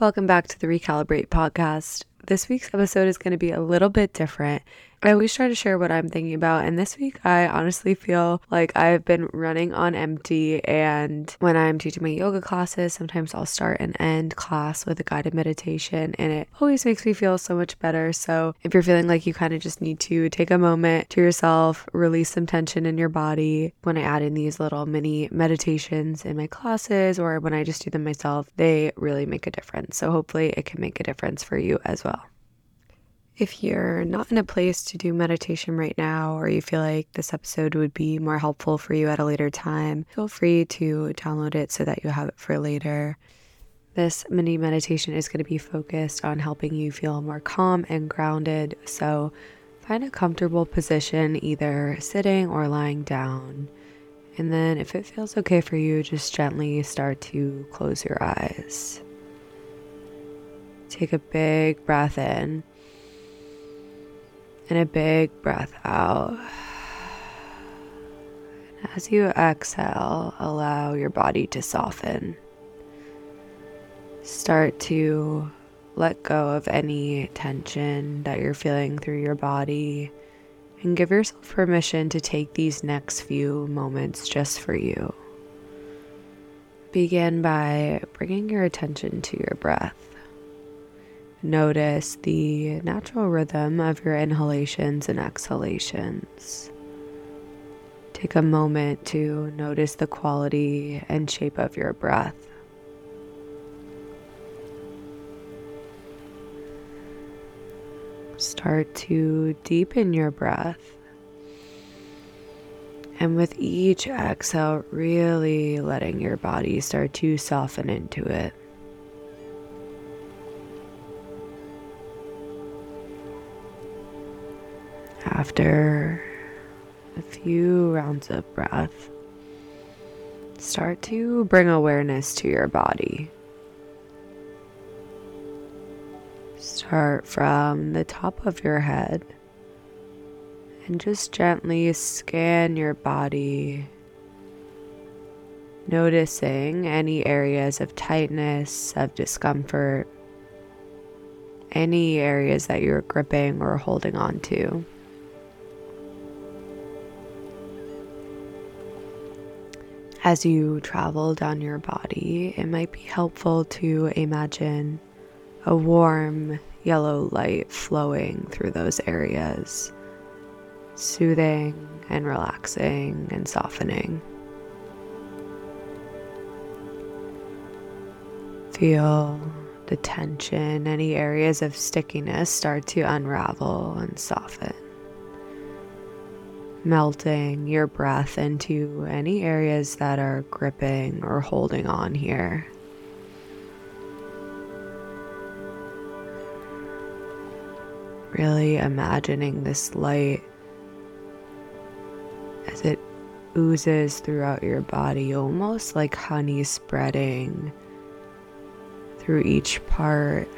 Welcome back to the Recalibrate podcast. This week's episode is going to be a little bit different. I always try to share what I'm thinking about, and this week I honestly feel like I've been running on empty. And when I'm teaching my yoga classes, sometimes I'll start and end class with a guided meditation, and it always makes me feel so much better. So, if you're feeling like you kind of just need to take a moment to yourself, release some tension in your body, when I add in these little mini meditations in my classes or when I just do them myself, they really make a difference. So, hopefully, it can make a difference for you as well. If you're not in a place to do meditation right now, or you feel like this episode would be more helpful for you at a later time, feel free to download it so that you have it for later. This mini meditation is going to be focused on helping you feel more calm and grounded. So find a comfortable position, either sitting or lying down. And then, if it feels okay for you, just gently start to close your eyes. Take a big breath in and a big breath out. As you exhale, allow your body to soften. Start to let go of any tension that you're feeling through your body and give yourself permission to take these next few moments just for you. Begin by bringing your attention to your breath. Notice the natural rhythm of your inhalations and exhalations. Take a moment to notice the quality and shape of your breath. Start to deepen your breath. And with each exhale, really letting your body start to soften into it. After a few rounds of breath, start to bring awareness to your body. Start from the top of your head and just gently scan your body, noticing any areas of tightness, of discomfort, any areas that you're gripping or holding on to. As you travel down your body, it might be helpful to imagine a warm yellow light flowing through those areas, soothing and relaxing and softening. Feel the tension, any areas of stickiness start to unravel and soften melting your breath into any areas that are gripping or holding on here. Really imagining this light as it oozes throughout your body, almost like honey spreading through each part,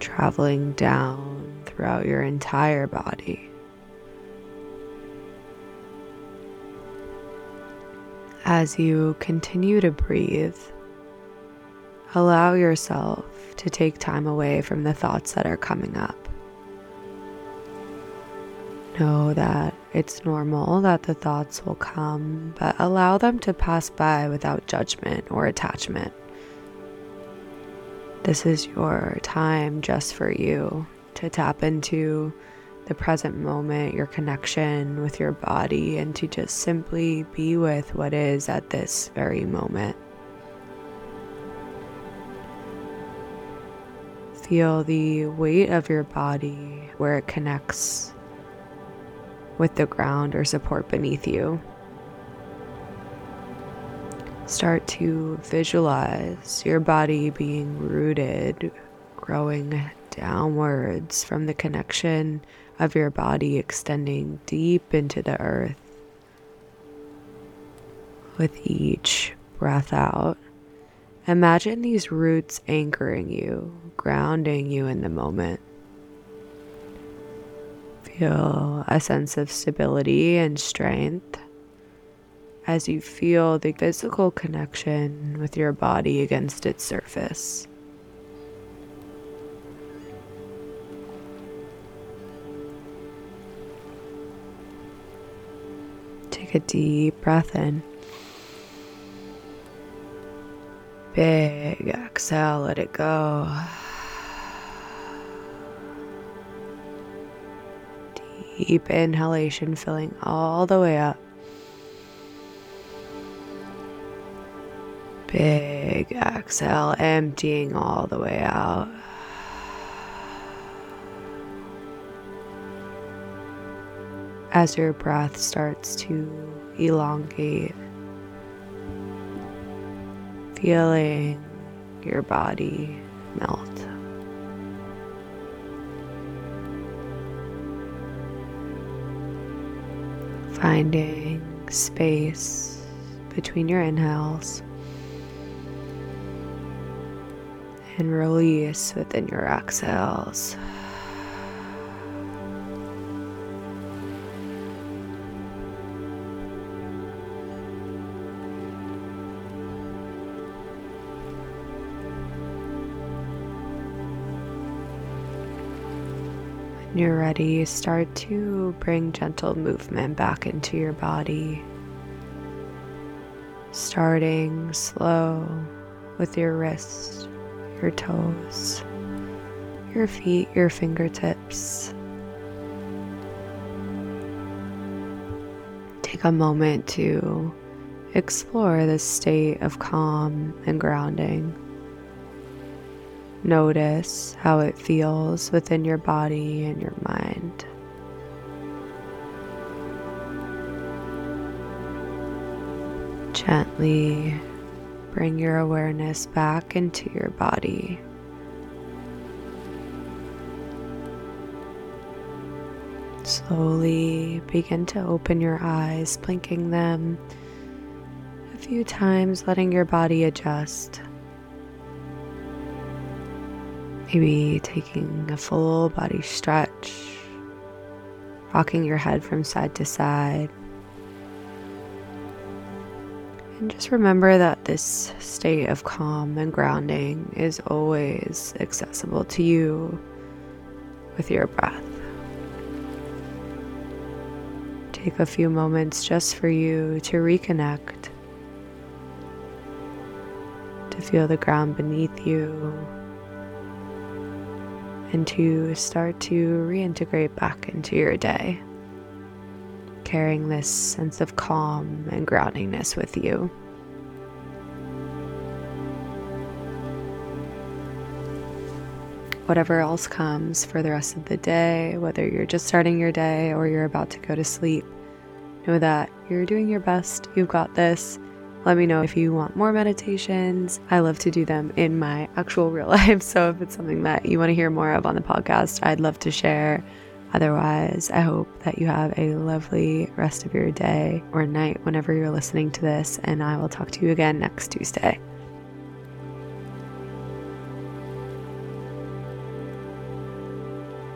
traveling down throughout your entire body. As you continue to breathe, allow yourself to take time away from the thoughts that are coming up. Know that it's normal that the thoughts will come, but allow them to pass by without judgment or attachment. This is your time just for you to tap into the present moment, your connection with your body, and to just simply be with what is at this very moment. Feel the weight of your body where it connects with the ground or support beneath you. Start to visualize your body being rooted, growing downwards from the connection of your body extending deep into the earth. With each breath out, imagine these roots anchoring you, grounding you in the moment. Feel a sense of stability and strength as you feel the physical connection with your body against its surface. Take a deep breath in. Big exhale, let it go. Deep inhalation, filling all the way up. Big exhale, emptying all the way out. As your breath starts to elongate, feeling your body melt. Finding space between your inhales and release within your exhales. When you're ready, start to bring gentle movement back into your body. Starting slow with your wrists your toes, your feet, your fingertips. Take a moment to explore this state of calm and grounding. Notice how it feels within your body and your mind. Gently Bring your awareness back into your body. Slowly begin to open your eyes, blinking them a few times, letting your body adjust. Maybe taking a full body stretch, rocking your head from side to side. And just remember that this state of calm and grounding is always accessible to you with your breath. Take a few moments just for you to reconnect, to feel the ground beneath you, and to start to reintegrate back into your day carrying this sense of calm and groundingness with you. Whatever else comes for the rest of the day, whether you're just starting your day or you're about to go to sleep, know that you're doing your best. You've got this. Let me know if you want more meditations. I love to do them in my actual real life. So if it's something that you want to hear more of on the podcast, I'd love to share. Otherwise, I hope that you have a lovely rest of your day or night whenever you're listening to this, and I will talk to you again next Tuesday.